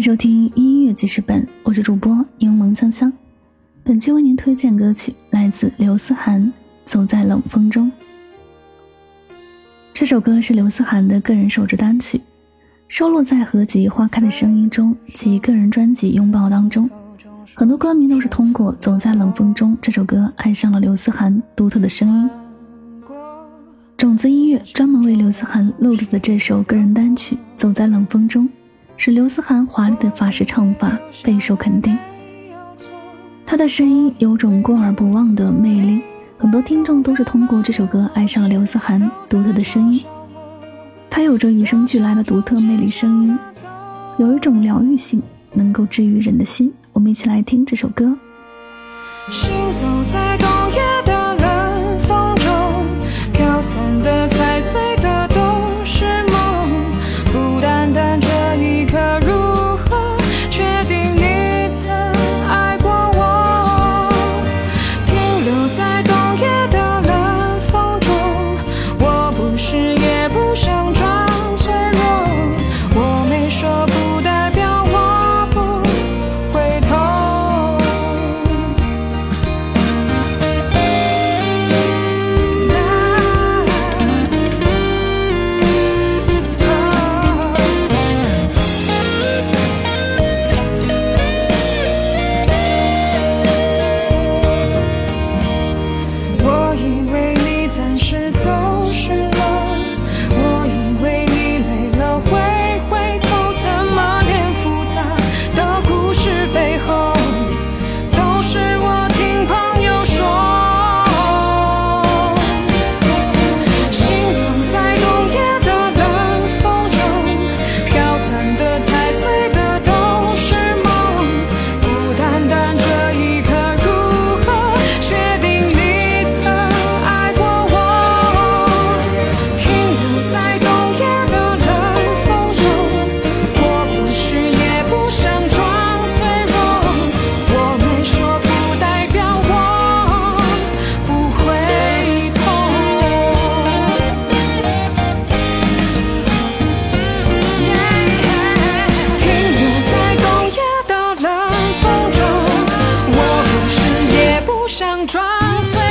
收听音乐记事本，我是主播柠檬香香。本期为您推荐歌曲来自刘思涵，《走在冷风中》。这首歌是刘思涵的个人首支单曲，收录在合集《花开的声音》中及个人专辑《拥抱》当中。很多歌迷都是通过《走在冷风中》这首歌爱上了刘思涵独特的声音。种子音乐专门为刘思涵录制的这首个人单曲《走在冷风中》，使刘思涵华丽的法式唱法备受肯定。他的声音有种过而不忘的魅力，很多听众都是通过这首歌爱上了刘思涵独特的声音。他有着与生俱来的独特魅力声音，有一种疗愈性，能够治愈人的心。我们一起来听这首歌。撞碎。